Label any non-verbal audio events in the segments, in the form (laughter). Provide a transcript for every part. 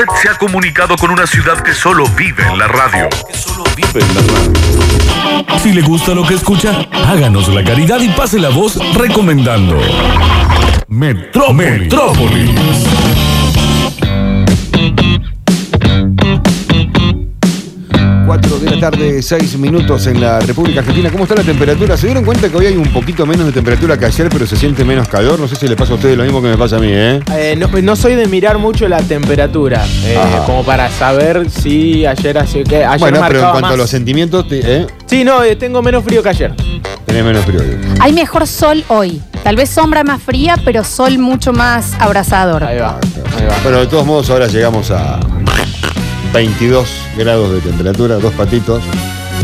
Usted se ha comunicado con una ciudad que solo vive en la radio. Si le gusta lo que escucha, háganos la caridad y pase la voz recomendando. Metrópolis. Metrópolis. 4 de la tarde, (laughs) 6 minutos en la República Argentina. ¿Cómo está la temperatura? ¿Se dieron cuenta que hoy hay un poquito menos de temperatura que ayer, pero se siente menos calor? No sé si le pasa a ustedes lo mismo que me pasa a mí, ¿eh? Eh, no, no soy de mirar mucho la temperatura, eh, como para saber si ayer hace que ayer bueno, pero en cuanto más. a los sentimientos, ¿eh? Sí, no, eh, tengo menos frío que ayer. tenés menos frío. Hay mejor sol hoy. Tal vez sombra más fría, pero sol mucho más abrasador. Ahí va, ahí va. Pero de todos modos, ahora llegamos a 22 grados de temperatura, dos patitos.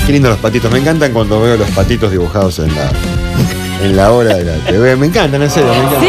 Qué lindos los patitos. Me encantan cuando veo los patitos dibujados en la, en la hora de la TV. Me encantan, en serio, me encantan. Sí,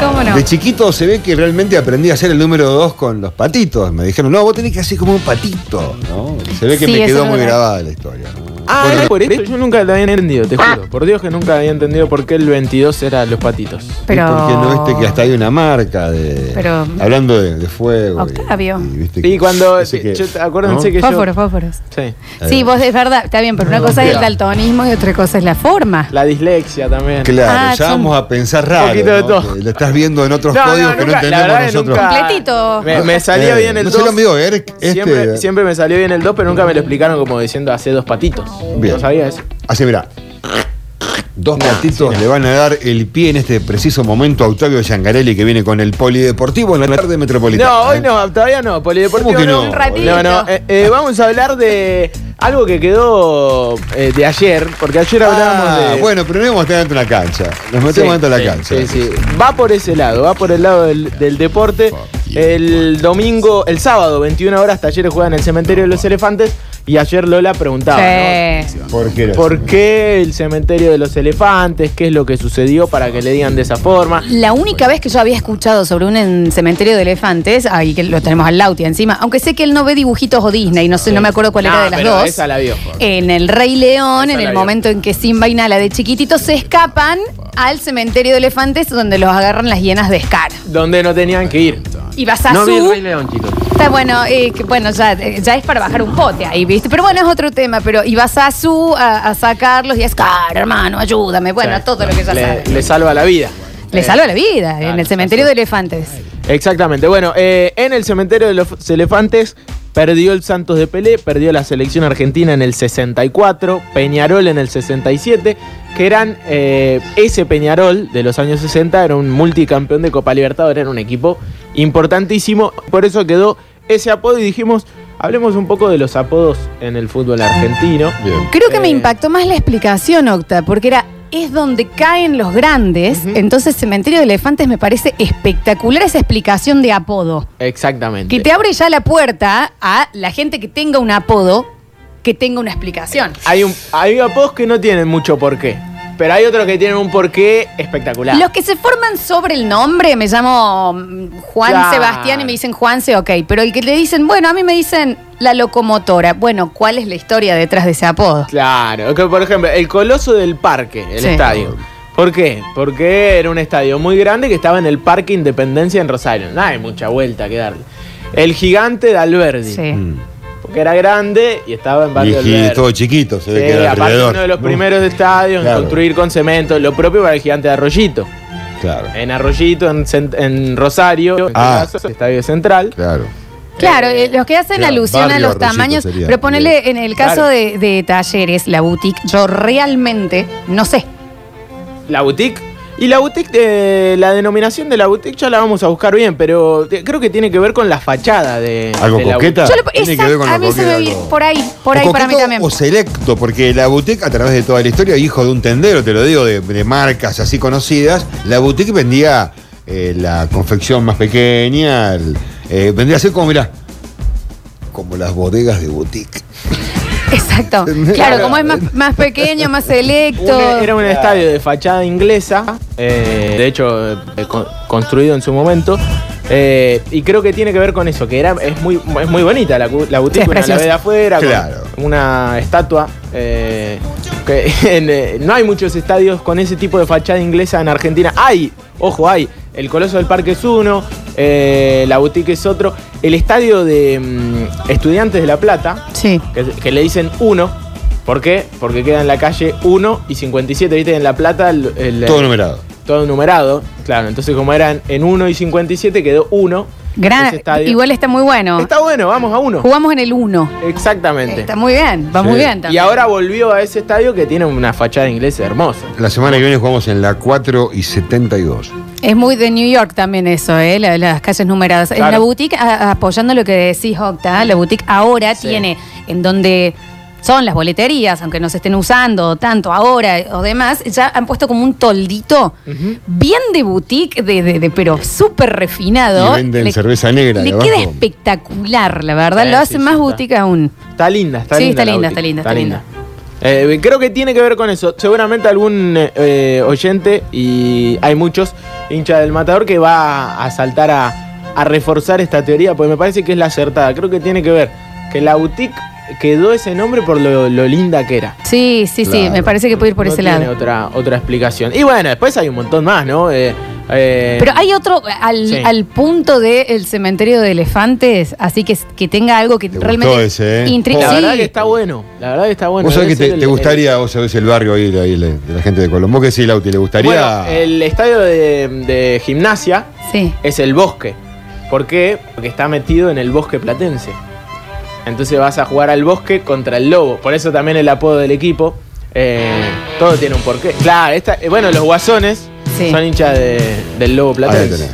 cómo no. De chiquito se ve que realmente aprendí a hacer el número 2 con los patitos. Me dijeron, no, vos tenés que hacer como un patito. ¿no? Se ve que Sí, me quedó muy grabada la historia. ¿no? Ah, Bueno, era por eso yo nunca lo había entendido, te juro. Por Dios que nunca había entendido por qué el 22 era los patitos. Pero. Porque no viste que hasta hay una marca de. Pero- hablando de, de fuego. Octavio. Y, viste Y que- cuando, que- yo- acuérdense ¿no? que yo... Fósforos, fósforos. Sí. Sí, vos es verdad, está bien, pero una cosa es el daltonismo y otra cosa es la forma. La dislexia también. Claro, Ah, ya son- vamos a pensar raro. poquito de ¿no? todo. Lo estás viendo en otros No, no, códigos que no nunca, la entendemos nosotros. nunca- Completito. Me, me salió Eh, bien el no 2. se lo envió, Eric. Este, Siempre, siempre me salió bien el 2, pero nunca me lo explicaron como diciendo hace dos patitos. Bien. No sabía eso. Así, mira. Dos patitos le van a dar el pie en este preciso momento a Octavio Giangarelli que viene con el polideportivo en la tarde metropolitana. No, hoy ¿eh? no, todavía no. Polideportivo ¿Cómo que no? Un ratito. No, no. eh, eh, vamos a hablar de algo que quedó eh, de ayer, porque ayer hablábamos Ah, de. Bueno, pero no vamos a estar dentro de la cancha. Nos metemos Sí, dentro de la sí, cancha. Sí, sí. Va por ese lado, va por el lado del, del deporte. El domingo, el sábado, 21 horas, Talleres juega en el cementerio de los elefantes. Y ayer Lola preguntaba, Sí. ¿no? ¿Por qué? ¿Por qué el cementerio de los elefantes? ¿Qué es lo que sucedió para que le digan de esa forma? La única vez que yo había escuchado sobre un en- cementerio de elefantes, ahí que lo tenemos al Lauti encima, aunque sé que él no ve dibujitos o Disney, no sé, no me acuerdo cuál era No, de las pero dos. esa la vio. En el Rey León, Esa en la el vio. momento en que Simba y Nala de chiquititos se escapan al cementerio de elefantes donde los agarran las hienas de Scar. Donde no tenían que ir. Y vas a No vi el. Rey León, chicos. Está bueno, eh, que, bueno, ya, eh, ya es para bajar un pote ahí, ¿viste? Pero bueno, es otro tema. Pero y vas a su a, a sacarlos y es Scar, hermano, ayúdame. Bueno, Sí. todo lo que ya le, sabes. le salva la vida. Le Eh, salva la vida en el cementerio de elefantes. Exactamente. Bueno, eh, en el cementerio de los elefantes perdió el Santos de Pelé, perdió la selección argentina en el 64, Peñarol en el 67, que eran eh, ese Peñarol de los años 60, era un multicampeón de Copa Libertadores, era un equipo importantísimo, por eso quedó ese apodo y dijimos, hablemos un poco de los apodos en el fútbol argentino. Bien. Creo que me Eh, impactó más la explicación, Octa, porque era es donde caen los grandes. Entonces, Cementerio de Elefantes me parece espectacular esa explicación de apodo. Exactamente. Que te abre ya la puerta a la gente que tenga un apodo, que tenga una explicación. Hay, un, hay apodos que no tienen mucho porqué, pero hay otros que tienen un porqué espectacular. Los que se forman sobre el nombre, me llamo mm, Juan Claro. Sebastián y me dicen Juanse, ok. Pero el que le dicen, bueno, a mí me dicen la locomotora. Bueno, ¿cuál es la historia detrás de ese apodo? Claro, que por ejemplo, el Coloso del Parque, el Sí. estadio. ¿Por qué? Porque era un estadio muy grande que estaba en el Parque Independencia en Rosario. No hay mucha vuelta que darle. El Gigante de Alberdi. Sí. Mm. Porque era grande y estaba en Y, Barrio y Alberdi. todo chiquito, se ve Sí, que era aparte alrededor. uno de los primeros estadios Claro. en construir con cemento. Lo propio para el Gigante de Arroyito. Claro, En Arroyito, en, Rosario, en Ah. este caso, el Estadio Central. claro. Claro, eh, los que hacen Claro, alusión a los tamaños. sería. Pero ponele en el caso Claro. de, de talleres, la boutique, yo realmente no sé. La boutique. Y la boutique, de, la denominación de la boutique ya la vamos a buscar bien, pero te- creo que tiene que ver con la fachada de, ¿Algo de la coqueta? boutique. Yo lo- Tiene que ver con exacto, a mí se me coqueto, vi algo. por ahí, por O ahí para mí coqueto también. O selecto, porque la boutique, a través de toda la historia, hijo de un tendero, te lo digo, de, de marcas así conocidas, la boutique vendía eh, la confección más pequeña, el- eh, vendría a ser como, mirá, como las bodegas de boutique. Exacto. (laughs) Claro, como es más, más pequeño, más selecto. Un- era un estadio de fachada inglesa, eh, de hecho eh, con- construido en su momento, eh, y creo que tiene que ver con eso, que era es muy es muy bonita la, cu- la boutique, Sí, es la preciosa. ve de afuera, con Claro. una estatua. eh, que (laughs) en, eh, no hay muchos estadios con ese tipo de fachada inglesa en Argentina. Hay, ojo, hay El Coloso del Parque es uno, eh, la boutique es otro. El estadio de mm, Estudiantes de La Plata, Sí. que, que le dicen uno. ¿Por qué? Porque queda en la calle 1 y 57, ¿viste? En La Plata, el, el- Todo numerado. todo numerado. Claro, entonces como eran en 1 y 57, quedó 1. Gran, igual está muy bueno. Está bueno, vamos a 1. Jugamos en el 1. Exactamente. Está muy bien, va Sí. muy bien Y también. ahora volvió a ese estadio que tiene una fachada inglesa hermosa. La semana que viene jugamos en la 4 y 72. Es muy de New York también eso, ¿eh? La- las calles numeradas. En Claro. la boutique, a- apoyando lo que decís, Octa, la boutique ahora Sí. tiene en donde son las boleterías, aunque no se estén usando tanto ahora o demás, ya han puesto como un toldito bien de boutique, de, de- de- pero súper refinado. Y venden cerveza negra Le queda espectacular, la verdad. Sí, lo hace sí, más está. boutique aún. Está linda, está Sí, linda. está la linda, boutique, está linda, está Eh, creo que tiene que ver con eso. Seguramente algún eh, oyente, y hay muchos hinchas del matador, que va a saltar a, a reforzar esta teoría, porque me parece que es la acertada. Creo que tiene que ver que la boutique quedó ese nombre por lo, lo linda que era. Sí, sí, sí, me parece que puede ir por No ese tiene lado. Otra, otra explicación. Y bueno, después hay un montón más, ¿no? Eh, eh, Pero hay otro al, Sí. al punto del cementerio de elefantes, así que, que tenga algo que Te realmente ese, ¿eh? la sí. verdad que está bueno. La verdad que está bueno. vos sabés que te, el- gustaría, vos sabés el barrio ahí, de, ahí, de la gente de Colombo, que sí, Lauti, ¿le gustaría? Bueno, el estadio de, de gimnasia Sí. es el bosque. ¿Por qué? Porque está metido en el bosque platense. Entonces vas a jugar al bosque contra el lobo. Por eso también el apodo del equipo. Eh, todo tiene un porqué. Claro, esta, eh, bueno, los guasones Sí. son hinchas de- del lobo platense.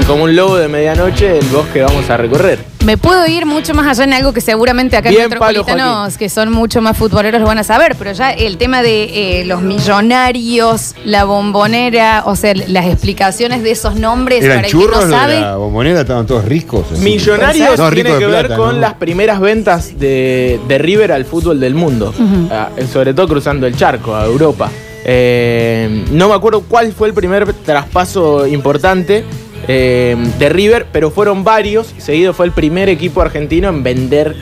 Y como un lobo de medianoche, el bosque vamos a recorrer. Me puedo ir mucho más allá en algo que seguramente acá en Bien, Pablo Metropolitanos, que son mucho más futboleros, lo van a saber, pero ya el tema de eh, los millonarios, la bombonera, o sea, las explicaciones de esos nombres ¿Eran para el que churros no los de sabe. la bombonera? Estaban todos ricos. así. Millonarios No, tiene que ver plata, con ¿no? las primeras ventas de, de River al fútbol del mundo. Ah, sobre todo cruzando el charco a Europa. Eh, no me acuerdo cuál fue el primer traspaso importante eh, de River, pero fueron varios. Seguido fue el primer equipo argentino en vender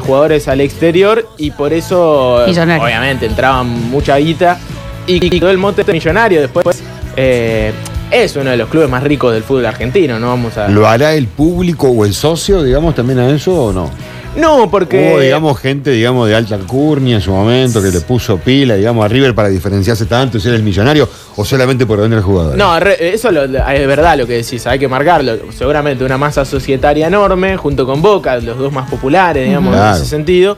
jugadores al exterior y por eso, Millonario. obviamente, entraban mucha guita y quedó el mote de millonario. Después eh, es uno de los clubes más ricos del fútbol argentino, no vamos a... ¿Lo hará el público o el socio, digamos, también a eso o no? No, porque. Hubo, digamos, gente, digamos, de alta alcurnia en su momento que le puso pila, digamos, a River para diferenciarse tanto y ser el millonario o solamente por vender jugadores. No, re- eso lo- es verdad lo que decís, hay que marcarlo. Seguramente una masa societaria enorme, junto con Boca, los dos más populares, digamos, Claro. en ese sentido.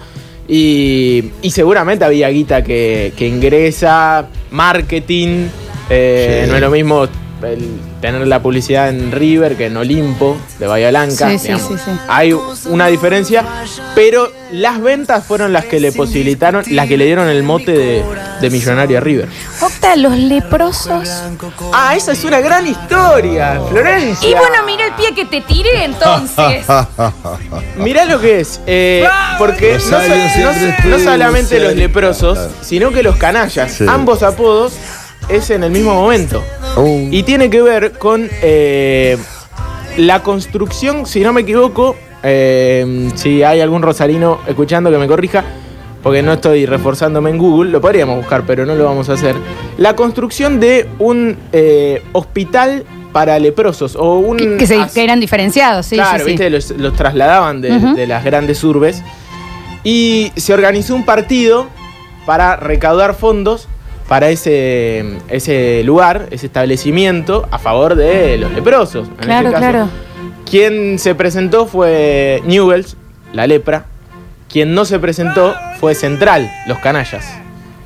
Y, y seguramente había guita que, que ingresa, marketing. eh, Sí. No es lo mismo el tener la publicidad en River que en Olimpo, de Bahía Blanca. Sí, sí, sí, sí. Hay una diferencia, pero las ventas fueron las que le posibilitaron, las que le dieron el mote de, de millonario a River. Octa, los leprosos. Ah, esa es una gran historia, Florencia. Y bueno, mira el pie que te tiré entonces. (laughs) Mirá lo que es. eh, porque no, so- no no solamente los leprosos, sino que los canallas. Sí. Ambos apodos es en el mismo momento. Oh. Y tiene que ver con eh, la construcción, si no me equivoco, eh, si hay algún rosarino escuchando que me corrija, porque no estoy reforzándome en Google, lo podríamos buscar, pero no lo vamos a hacer. La construcción de un eh, hospital para leprosos o un que, que se, as- que eran diferenciados, sí, claro, sí, sí. ¿viste? Los, los trasladaban de las grandes urbes. Y se organizó un partido para recaudar fondos para ese, ese lugar, ese establecimiento, a favor de los leprosos. en Claro, este caso. claro. Quien se presentó fue Newells, la lepra. Quien no se presentó fue Central, los canallas.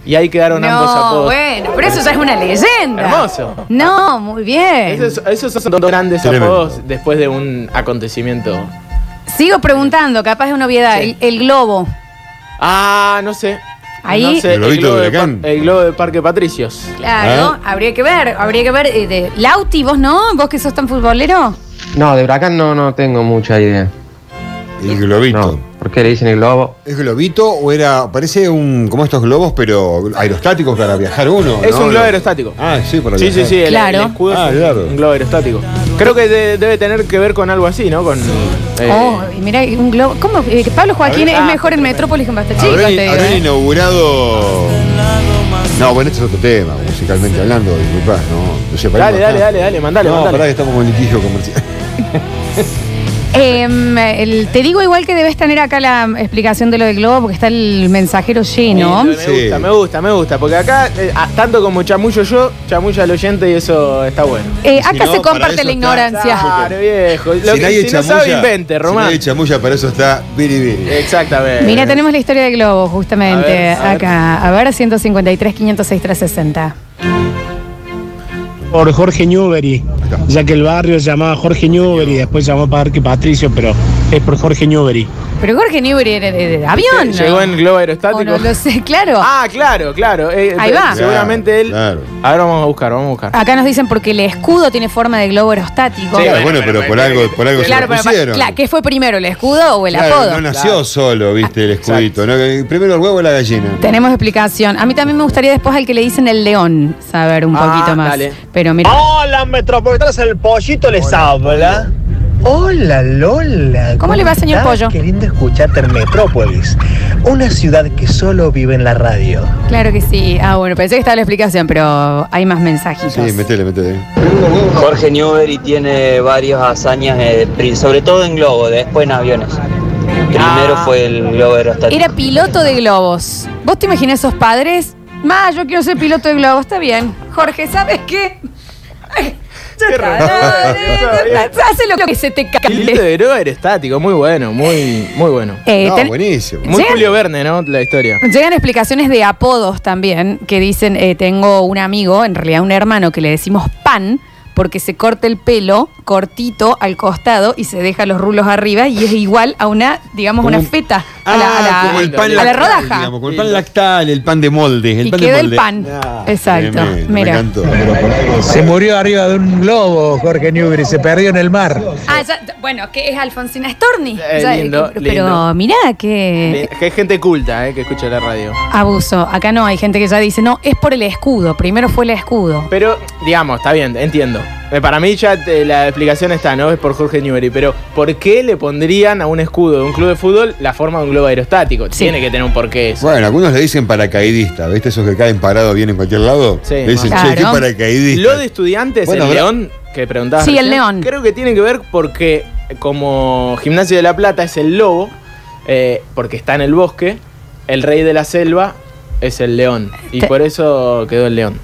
Y ahí quedaron ambos No, apodos. bueno, pero eso ya es una leyenda. Hermoso. No, muy bien. Esos, esos son dos grandes Tremendo. apodos después de un acontecimiento. Sigo preguntando, capaz es una obviedad. Sí. El, el globo. Ah, no sé. Ahí- No sé, ¿El globito globo de de Huracán? Par- el globo de Parque Patricios. Claro, habría que ver, habría que ver. eh, de, Lauti, vos no, vos que sos tan futbolero. No, de Huracán no, no tengo mucha idea. El globito. No. ¿Por qué le dicen el globo? ¿Es globito o era, parece un, como estos globos, pero aerostáticos para viajar uno? Es ¿no? un globo aerostático. Ah, sí, para Sí, sí, viajar. sí, el, Claro. el escudo Ah, es claro. un globo aerostático. Creo que de- debe tener que ver con algo así, ¿no? Con. eh, Oh, y mira, un globo. ¿Cómo? Eh, Pablo Joaquín es ah, mejor en Metrópolis que en Basta Chica, Habrán, te digo, habrán eh. inaugurado No, bueno, este es otro tema, musicalmente hablando, disculpa, no. no sé, para Dale, dale, dale, dale, mandale, No, mandale. pará que estamos con litigio comercial. (laughs) Em, el- te digo igual que debes tener acá la explicación de lo del globo porque está el mensajero lleno. Me Sí. gusta, me gusta, me gusta. Porque acá, eh, ah, tanto como chamullo yo, chamulla al oyente y eso está bueno. Eh, Si acá no, se para comparte eso la está- ignorancia. Claro, viejo. Lo si que- nadie si no chamulla, sabe, invente, si Román. nadie chamulla, para eso está Biri Biri. Exactamente. Mira, tenemos la historia del globo, justamente, A ver, a ver. acá. A ver, 153, 506, 360. Por Jorge Newbery. Ya que el barrio se llamaba Jorge Newbery, después se llamó Parque Patricio, pero es por Jorge Newbery. Pero Jorge Newbery era de, de avión. ¿no? Llegó en globo O aerostático. no lo sé, claro. (laughs) Ah, claro, claro. eh, Ahí va. Seguramente él. Claro. A ver, vamos a buscar, vamos a buscar. Acá nos dicen porque el escudo tiene forma de globo aerostático. Sí, bueno, pero- por algo, por algo Claro, se pero lo pusieron. claro, ¿qué fue primero, el escudo o el Claro, apodo? no nació Claro. solo, viste, el escudito. ¿no? Primero el huevo y la gallina. Tenemos explicación. A mí también me gustaría después al que le dicen el león saber un Ah, poquito más. dale. Pero mira. Hola, metropolitanos, el pollito les habla. Hola, Lola. ¿Cómo le va, señor estás? Pollo? Qué lindo escucharte en Metrópolis, una ciudad que solo vive en la radio. Claro que sí. Ah, bueno, pensé que estaba la explicación, pero hay más mensajitos. Sí, metele, metele. Jorge Newbery tiene varias hazañas, eh, sobre todo en globo, después en aviones. Primero Ah. fue el globo aerostático. Era piloto de globos. ¿Vos te imaginas esos padres? Ma, yo quiero ser piloto de globos. Está bien. Jorge, ¿sabes qué? Ay, Qué. (laughs) Hace lo que se te cante. de globo aerostático, muy bueno, muy, muy bueno. Eh, no, ten- buenísimo. Muy ¿Sí? Julio Verne, ¿no? La historia. Llegan explicaciones de apodos también que dicen, eh, tengo un amigo, en realidad un hermano, que le decimos pan porque se corta el pelo cortito al costado y se deja los rulos arriba y es igual a una, digamos, una Como feta. A la, a la- Ah, como el pan a la lactal, rodaja. digamos, como el pan lactal, el pan de molde. El y pan de queda el molde. pan. Ah, Exacto. tremendo, Mira. Se murió arriba de un globo, Jorge Newbery, se perdió en el mar. Ah, ya- bueno, que es Alfonsina Storni. Eh, Ya, lindo, pero lindo. mirá que Que hay gente culta, ¿eh? Que escucha la radio. abuso. Acá no, hay gente que ya dice, no, es por el escudo. Primero fue el escudo. Pero, digamos, está bien, entiendo. Eh, Para mí ya te- la explicación está, ¿no? Es por Jorge Newbery. Pero, ¿por qué le pondrían a un escudo de un club de fútbol la forma de un globo aerostático? Sí. Tiene que tener un porqué eso. Bueno, algunos le dicen paracaidista, ¿viste? Esos que caen parados bien en cualquier lado. Sí, le dicen, che, qué paracaidista. Lo de estudiantes, Bueno, el pero- león, que preguntabas. Sí, el león. Creo que tiene que ver porque, como Gimnasio de la Plata es el lobo, eh, porque está en el bosque, el rey de la selva es el león. Y Te- por eso quedó el león.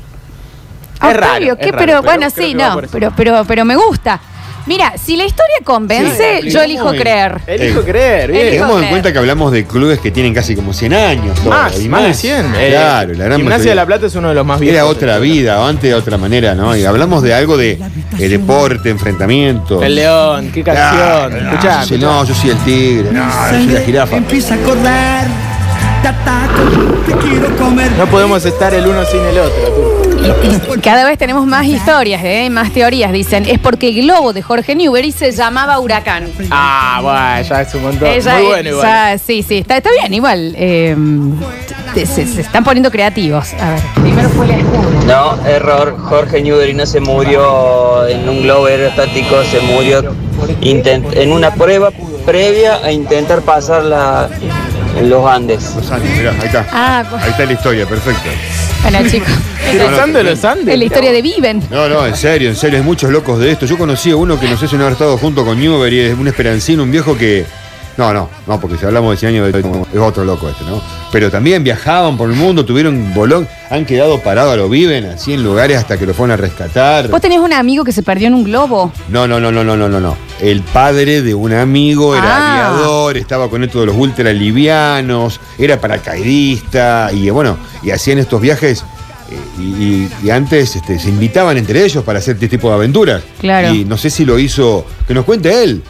Es Octavio, raro, ¿qué? es raro, pero, pero bueno, creo sí, que va no, por eso. pero, pero, pero me gusta. Mira, si la historia convence, Sí, yo elijo muy- creer. Elijo Eh, creer, bien. elijo- Tengamos en creer. cuenta que hablamos de clubes que tienen casi como 100 años. todo, Más, y más de 100. Eh, Claro, la gran Gimnasia mayoría. de la Plata es uno de los más viejos. Era otra vida, o antes de otra manera, ¿no? Y hablamos de algo de eh, deporte, enfrentamiento. El león, qué Claro, canción. no, Escuchá, yo soy- escuchá. no, yo soy el tigre, no, yo soy la jirafa. Empieza a correr, te ataco, te quiero comer. No podemos estar el uno sin el otro. tú. (laughs) Cada vez tenemos más historias, ¿eh? más teorías. Dicen, es porque el globo de Jorge Newbery se llamaba Huracán. Ah, bueno, ya es un montón. Ella Muy bueno igual. ya- sí, sí, está, está bien, igual. eh, te- se, se están poniendo creativos. A ver, primero fue el escudo. No, error. Jorge Newbery no se murió en un globo aerostático, se murió intent- en una prueba previa a intentar pasar la, los Andes. Los Andes, mirá, ahí está. Ah, Ahí está la historia, perfecto. bueno, chicos. (laughs) Cruzando los Andes. Es la historia de Viven. No, no, en serio, en serio, hay muchos locos de esto. Yo conocí a uno que no sé si no haber estado junto con Newbery, es un esperancino, un viejo que. No, no, no, porque si hablamos de 100 años es otro loco este, ¿no? Pero también viajaban por el mundo, tuvieron bolón, han quedado parados lo viven, así en lugares hasta que lo fueron a rescatar. ¿Vos tenés un amigo que se perdió en un globo? No, no, no, no, no, no, no, no. El padre de un amigo era Ah. aviador, estaba con esto de los ultra livianos, era paracaidista y bueno, y hacían estos viajes eh, y, y- y antes este, se invitaban entre ellos para hacer este tipo de aventuras. Claro. Y no sé si lo hizo, que nos cuente él,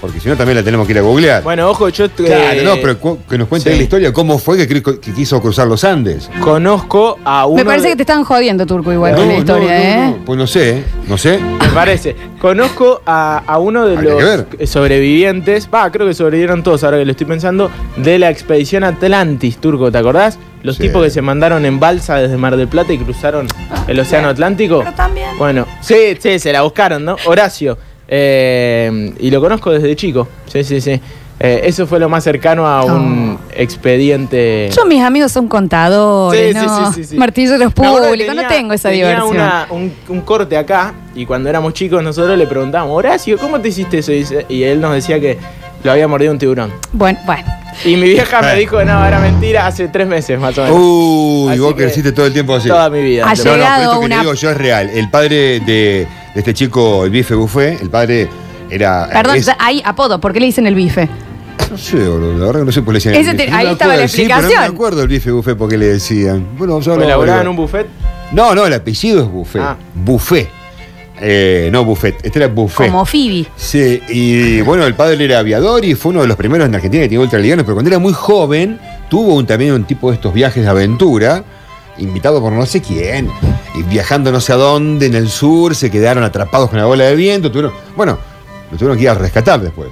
porque si no también la tenemos que ir a googlear. Bueno, ojo, yo claro, eh, no, pero cu- que nos cuente sí. la historia, cómo fue que, cri- que quiso cruzar los Andes. conozco a uno. Me parece de- que te están jodiendo, Turco, igual No, con la historia, no, ¿eh? no, pues no sé, no sé. Me parece. Conozco a, a uno de Habría los que sobrevivientes. Va, creo que sobrevivieron todos, ahora que lo estoy pensando. De la expedición Atlantis, Turco, ¿te acordás? Los Sí. tipos que se mandaron en balsa desde Mar del Plata y cruzaron el Océano Atlántico. Pero también. Bueno, sí, sí, se la buscaron, ¿no? Horacio. Eh, y lo conozco desde chico. Sí, sí, sí. Eh, eso fue lo más cercano a un expediente. Yo, mis amigos son contadores, Sí, sí, ¿no? sí, sí, sí. Martilleros públicos, no tengo esa tenía diversión. una- un, un corte acá y cuando éramos chicos nosotros le preguntábamos, Horacio, ¿cómo te hiciste eso? Y, él nos decía que lo había mordido un tiburón. Bueno, bueno. Y mi vieja me dijo que no, era mentira hace tres meses más o menos. Uy, Así vos que creciste todo el tiempo así. Toda mi vida. Ha No, no, pero llegado esto que una- te digo yo es real. El padre de, de este chico, el bife buffet, el padre era. Perdón, es- hay apodo. ¿Por qué le dicen el bife? no sé, boludo, la verdad que no sé por qué le decían. Ese el te- bife. ahí me estaba la sí, pero explicación. no me acuerdo el bife buffet por qué le decían. Bueno, yo ¿Fue lo- laburaba en un buffet? No, no, el apellido es buffet. Ah. Buffet. Eh, no buffet, este era buffet. Como Phoebe. Sí, y bueno, el padre era aviador y fue uno de los primeros en Argentina que tenía ultraliganos, pero cuando era muy joven tuvo un, también un tipo de estos viajes de aventura, invitado por no sé quién, viajando no sé a dónde en el sur, se quedaron atrapados con la bola de viento, tuvieron, bueno, lo tuvieron que ir a rescatar después.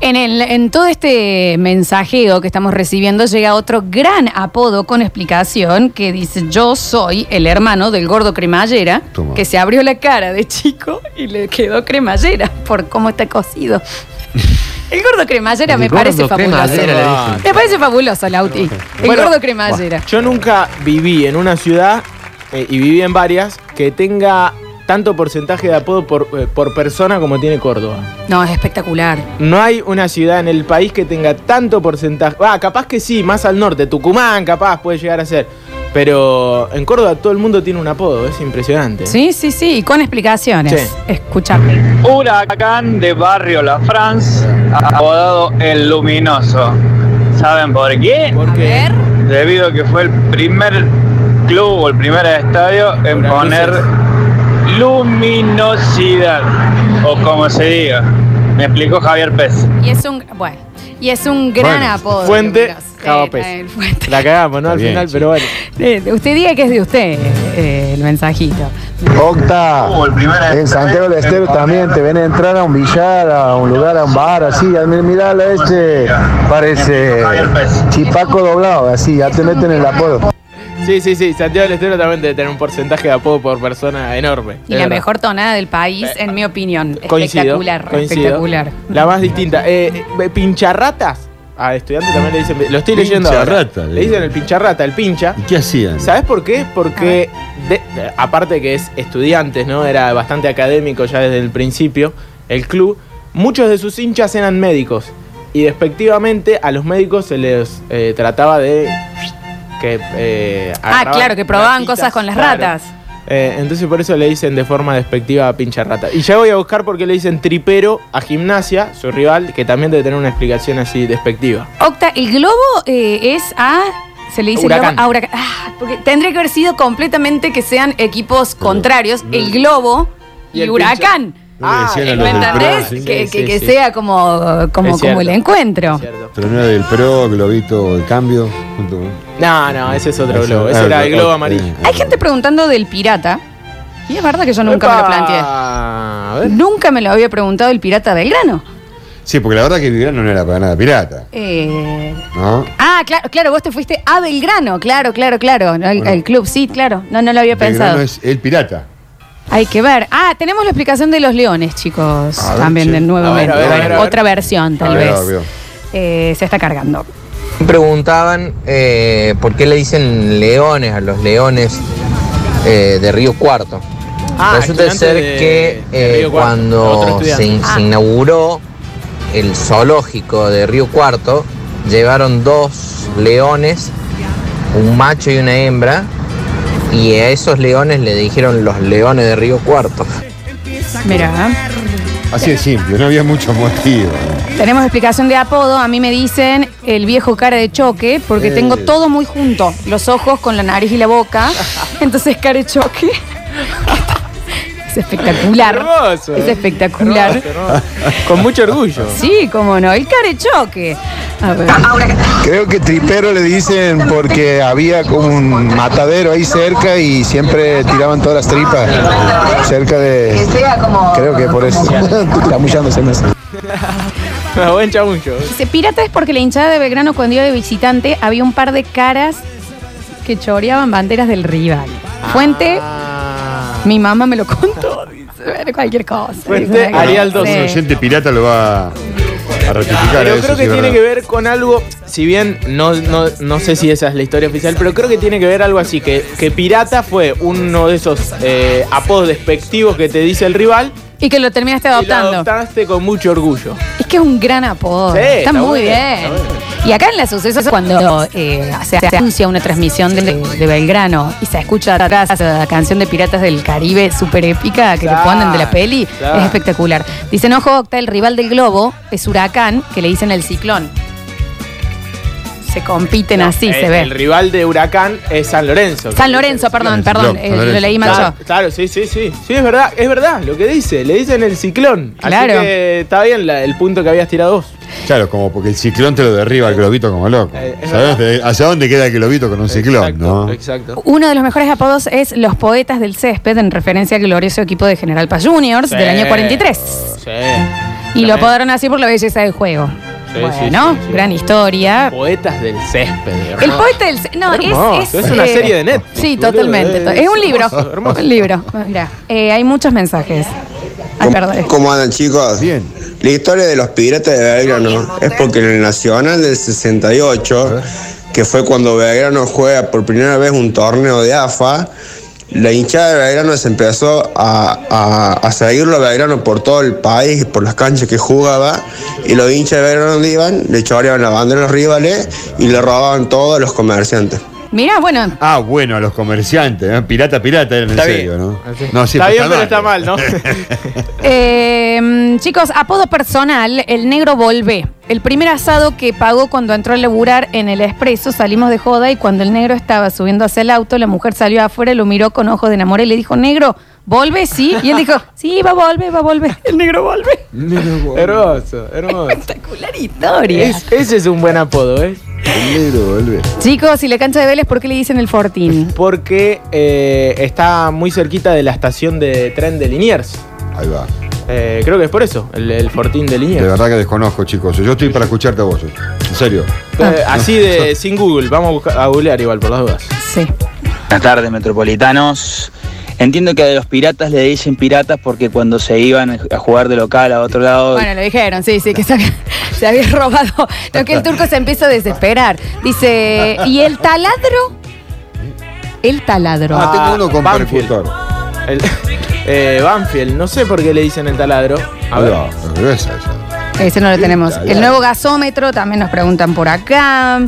En, el, en todo este mensajeo que estamos recibiendo llega otro gran apodo con explicación que dice yo soy el hermano del gordo cremallera Toma. que se abrió la cara de chico y le quedó cremallera por cómo está cocido. (laughs) El gordo cremallera El me gordo parece fabuloso. Me parece fabuloso, Lauti. El Bueno, gordo cremallera. Yo nunca viví en una ciudad, eh, y viví en varias, que tenga tanto porcentaje de apodo por, eh, por persona como tiene Córdoba. No, es espectacular. No hay una ciudad en el país que tenga tanto porcentaje. Ah, capaz que sí, más al norte. Tucumán, capaz, puede llegar a ser. Pero en Córdoba todo el mundo tiene un apodo, es impresionante. Sí, sí, sí, y con explicaciones. Sí. Escuchame. Huracán de Barrio La France, apodado El Luminoso. ¿Saben por qué? ¿Por A qué? ver. Debido a que fue el primer club o el primer estadio en poner luces. luminosidad, o como se diga. Me explicó Javier Pez. Y es un, bueno, y es un gran Bueno, apodo. Fuente. Java Eh, fuente. La cagamos, ¿no? Al bien, final, sí. pero bueno. Usted diga que es de usted eh, el mensajito. Octa, en Santiago del Estero también te ven a entrar a un billar, a un lugar, a un bar, así, a mi- mirala este, parece chipaco doblado, así, ya te meten el apodo. Sí, sí, sí. Santiago del Estero también debe tener un porcentaje de apodo por persona enorme. Y la verdad. mejor tonada del país, en mi opinión. Coincido. espectacular, coincido. espectacular. La más distinta. Eh, eh, pincharratas. A estudiantes también le dicen. Lo estoy leyendo ahora. Pincharrata, Le le dicen el pincharrata, el pincha. ¿Y qué hacían? ¿Sabes por qué? Porque, de- eh, aparte que es estudiantes, ¿no? Era bastante académico ya desde el principio, el club. Muchos de sus hinchas eran médicos. Y despectivamente a los médicos se les eh, trataba de. Que, eh, Ah, claro, que probaban ratitas, cosas con las claro. ratas. Eh, entonces por eso le dicen de forma despectiva a pincha rata. Y ya voy a buscar por qué le dicen tripero a gimnasia, su rival, que también debe tener una explicación así despectiva. Octa, el globo eh, es a. Se le dice Huracán. globo a huracán. Ah, porque tendría que haber sido completamente que sean equipos contrarios. El globo Y y, el huracán. Ah, ¿me los ¿Me del PRO, entendés? sí. que Sí, que- sí, que sí. sea como, como, como el encuentro. ¿Cierto? Pero no era del PRO, Globito, el cambio. junto No, no, ese es otro Ese- globo. ah, Ese era el globo ah, amarillo. eh, Hay gente preguntando del pirata. Y es verdad que yo nunca me lo planteé. A ver. Nunca me lo había preguntado el pirata Belgrano. Sí, porque la verdad que Vigrano no era para nada pirata, Eh, ¿no? Ah, claro, claro, vos te fuiste a Belgrano, claro, claro, claro. El, Bueno. el club, sí, claro. No, no lo había Belgrano pensado. es el pirata. Hay que ver. Ah, tenemos la explicación de los leones, chicos. A ver, También de nuevamente. A ver, a ver, a ver, a ver. Otra versión, tal A ver, vez. obvio. Eh, se está cargando. Preguntaban eh, por qué le dicen leones a los leones eh, de Río Cuarto. Ah, Resulta estudiante ser de- que de eh, Río Cuarto, otro cuando estudiante. se, in- Ah. se inauguró el zoológico de Río Cuarto, llevaron dos leones, un macho y una hembra, y a esos leones le dijeron los leones de Río Cuarto. Mira, Así de simple, no había mucho motivo. tenemos explicación de apodo. A mí me dicen el viejo cara de choque porque Eh. tengo todo muy junto. Los ojos con la nariz y la boca. (laughs) Entonces, cara de choque. (laughs) es espectacular. Hermoso. Es espectacular. Hermoso, hermoso. Con mucho orgullo. Sí, cómo no. El cara de choque. A ver. Creo que tripero le dicen porque había como un matadero ahí cerca y siempre tiraban todas las tripas cerca de... Creo que por eso. Chamullándose en eso. Ah, Buen chamullo. Dice, pirata es porque la hinchada de Belgrano cuando iba de visitante había un par de caras que choreaban banderas del rival. Fuente, Ah. mi mamá me lo contó. (laughs) Cualquier cosa. Fuente, Arial sí. 12. Un oyente pirata lo va. A Pero eso, creo que tiene verdad. que ver con algo, si bien no, no, no sé si esa es la historia oficial, pero creo que tiene que ver algo así, que, que pirata fue uno de esos eh, apodos despectivos que te dice el rival Y que lo terminaste y lo adoptando. adoptaste con mucho orgullo. Es que es un gran apodo. Sí, está, está muy bien. está. Y acá en la sucesos, cuando eh, se, se anuncia una transmisión de, de Belgrano y se escucha atrás la canción de Piratas del Caribe súper épica que Claro, te ponen de la peli, claro. es espectacular. Dicen, ojo, Octa, el rival del globo es Huracán, que le dicen el ciclón. Se compiten así, el, se ve. El rival de Huracán es San Lorenzo. San Lorenzo, perdón, perdón, eh, Lorenzo. lo leí mal Claro, yo. claro, sí, sí, sí. Sí, es verdad, es verdad lo que dice. Le dicen el ciclón. Claro. Así que está bien la- el punto que habías tirado vos. Claro, como porque el ciclón te lo derriba el globito como loco. Eh, es ¿Sabes? ¿Hacia dónde queda el globito con un ciclón, exacto, no? Exacto. Uno de los mejores apodos es Los Poetas del Césped, en referencia al glorioso equipo de General Paz Juniors del año 43. Sí. Y lo apodaron así por la belleza del juego. Sí, bueno, sí, sí, sí. gran historia. Poetas del césped. El hermoso. poeta del... ce- No, Hermoso, es, es una eh, serie de Netflix, Sí, totalmente. es un libro. hermoso, hermoso. Un libro. Mira, eh, hay muchos mensajes. Ay, perdón. ¿Cómo andan chicos? Bien. La historia de los piratas de Belgrano es porque en el Nacional del 68, que fue cuando Belgrano juega por primera vez un torneo de AFA, la hinchada de Belgrano se empezó a, a, a seguirlo a por todo el país, por las canchas que jugaba, y los hinchas de Belgrano iban, le choreaban la bandera a los rivales y le robaban todo a los comerciantes. Mira, bueno, Ah, bueno, a los comerciantes, ¿eh? pirata, pirata, eran en Está serio, ¿no? Así. No, sí, está pero bien, pero está mal, ¿no? (laughs) eh, chicos, apodo personal, el negro Volvé. El primer asado que pagó cuando entró a laburar en el expreso, salimos de joda y cuando el negro estaba subiendo hacia el auto, la mujer salió afuera, lo miró con ojos de enamoré y le dijo, negro, ¿volve? Sí. Y él dijo, sí, va a volver, va a volver. El negro vuelve. hermoso, hermoso. Espectacular historia. Es- ese es un buen apodo, ¿eh? El negro vuelve. Chicos, y la cancha de Vélez, ¿por qué le dicen el Fortín? Porque eh, está muy cerquita de la estación de tren de Liniers. Ahí va. Eh, creo que es por eso, el, el Fortín de De Liniers. verdad que desconozco, chicos. Yo estoy para escucharte a vos. eh. En serio. Eh, así de sin Google, vamos a, buscar- a googlear igual por las dudas. Sí. Buenas tardes, metropolitanos. Entiendo que a los piratas le dicen piratas porque cuando se iban a jugar de local a otro lado. Bueno, lo dijeron, sí, sí, que se había, se había (laughs) robado. Lo que el turco se empieza a desesperar. Dice, ¿y el taladro? El taladro. Ah, tengo uno con Banfield. percutor. El- eh, Banfield, no sé por qué le dicen el taladro. A ver. va, pero esa, esa. Ese no lo tenemos. El nuevo gasómetro también nos preguntan por acá.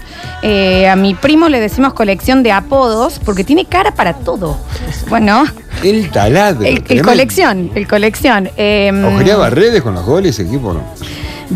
Eh, a mi primo le decimos colección de apodos porque tiene cara para todo. Bueno, (laughs) El taladro. el, colección, el colección. Eh, ¿Ojeaba redes con los goles equipo no?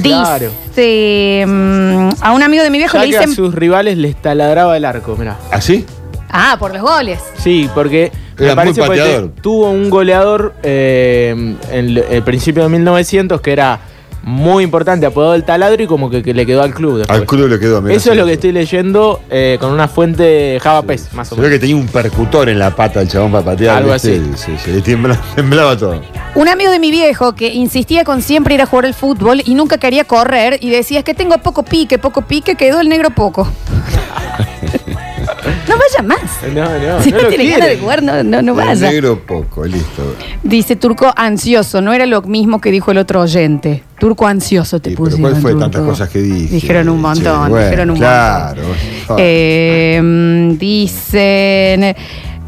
Claro. Dice mm, a un amigo de mi viejo Ya le que a dicen. sus rivales les taladraba el arco, mirá. ¿Así? Ah, por los goles. Sí, porque me parece porque tuvo un goleador eh, en el, el principio de 1900 que era muy importante, apodado el taladro y como que, que le quedó al club después. Al club le quedó. mirá, Eso es sí, lo que sí. estoy leyendo eh, con una fuente Java Pes, más o Se ve menos. que tenía un percutor en la pata el chabón para patear. Algo ¿viste? así. Sí, sí, le temblaba, (laughs) temblaba todo. Un amigo de mi viejo que insistía con siempre ir a jugar al fútbol y nunca quería correr y decía es que tengo poco pique, poco pique, quedó el negro poco. No vaya más. No, no, si no no, lo tiene quiere. ganas de jugar, no, no, no El vaya. negro poco, listo. Dice Turco ansioso, no era lo mismo que dijo el otro oyente. Turco ansioso te Sí, pero pusieron. ¿cuál fue Turco. tantas cosas que dije? Dijeron un montón, Che, bueno, dijeron un claro. montón. Eh, mm, dicen.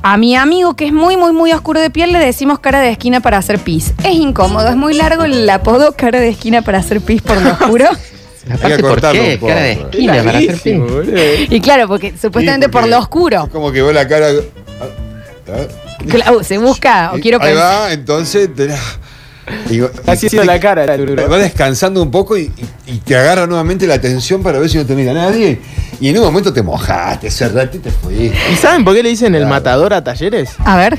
A mi amigo que es muy, muy, muy oscuro de piel le decimos cara de esquina para hacer pis. Es incómodo, es muy largo el apodo cara de esquina para hacer pis por lo (laughs) oscuro. (laughs) Hay que cortarlo un poco. Es larguísimo, boludo. y claro, porque supuestamente Sí, por lo oscuro. Es como que veo la cara. Ah, Claro, se busca, o quiero Ahí pensar. va, entonces. te la- digo, Así ha sido la cara. Va descansando un poco y, y- y te agarra nuevamente la atención para ver si no te mira nadie. Y en un momento te mojaste, cerraste y te fuiste. ¿Y saben por qué le dicen el Claro. matador a Talleres? A ver.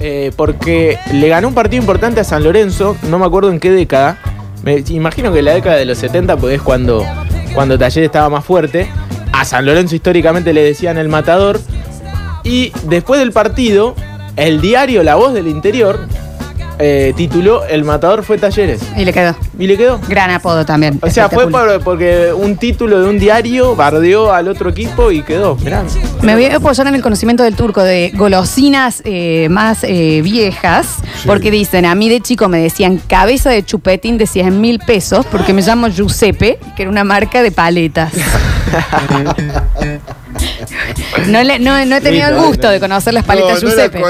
Eh, porque le ganó un partido importante a San Lorenzo, no me acuerdo en qué década. Me imagino que en la década de los 70, pues es cuando, cuando estaba más fuerte. A San Lorenzo históricamente le decían el matador. Y después del partido, el diario La Voz del Interior eh, tituló El matador fue Talleres. Y le quedó. ¿Y le quedó? Gran apodo también. O sea, fue por- porque un título de un diario bardeó al otro equipo y quedó. Mirá. Me voy a apoyar en el conocimiento del turco de golosinas eh, más eh, viejas, porque dicen, a mí de chico me decían cabeza de chupetín de 100 mil pesos, porque me llamo Giuseppe, que era una marca de paletas. (laughs) (laughs) No, le- no, no he tenido el gusto de conocer las paletas no, Giuseppe.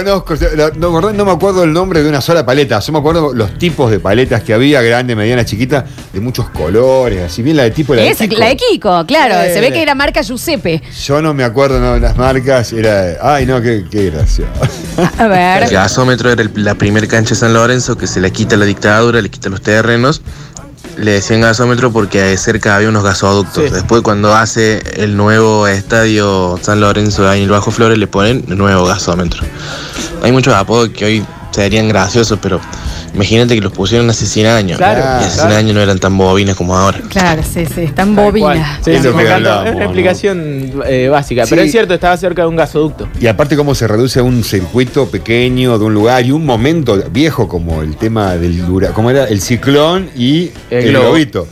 No me acuerdo el nombre de una sola paleta. Yo me acuerdo los tipos de paletas que había, grande, mediana, chiquita, de muchos colores. Así bien la de tipo la de Esa, Kiko. la de Kiko, claro, Eh. se ve que era marca Giuseppe. Yo no me acuerdo no, de las marcas. Era. Ay, no, qué, qué gracioso. A ver. El gasómetro era el- la primer cancha de San Lorenzo que se le quita la dictadura, le quita los terrenos. Le decían gasómetro porque cerca había unos gasoductos. Después cuando hace el nuevo estadio San Lorenzo ahí en el Bajo Flores le ponen nuevo gasómetro. Hay muchos apodos que hoy serían graciosos, pero imagínate que los pusieron hace 100 años. Claro, y hace 100 claro. años no eran tan bobinas como ahora. Claro, sí, sí, están bobinas. Sí, Es lo que una ¿no? explicación eh, básica. Sí. Pero es cierto, estaba cerca de un gasoducto. Y aparte cómo se reduce a un circuito pequeño de un lugar y un momento viejo como el tema del dura, como era el ciclón y El el, globito.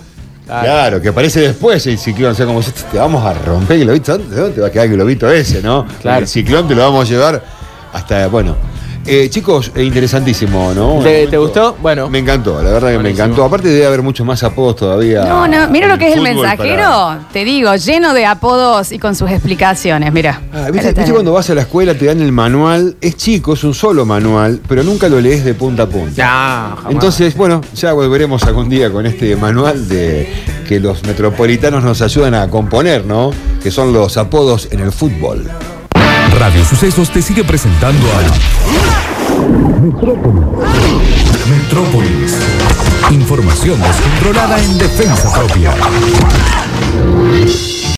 Claro. Claro. que aparece después el ciclón, o sea, como si te vamos a romper el globito, ¿dónde, dónde te va a quedar el globito ese, no? Claro. El ciclón te lo vamos a llevar hasta, bueno. Eh, chicos, eh, interesantísimo, ¿no? ¿Te, te gustó? Bueno. Me encantó, la verdad que me Buenísimo. encantó. Aparte debe haber muchos más apodos todavía. No, no, mira lo que es el fútbol mensajero. para- Te digo, lleno de apodos y con sus explicaciones. Mira. Ah, ¿Viste, viste cuando vas a la escuela te dan el manual? Es chico, es un solo manual, pero nunca lo lees de punta a punta. No, jamás. Entonces, bueno, ya volveremos algún día con este manual de que los metropolitanos nos ayudan a componer, ¿no? Que son los apodos en el fútbol. Radio Sucesos te sigue presentando a Metrópolis. Información descontrolada en defensa propia.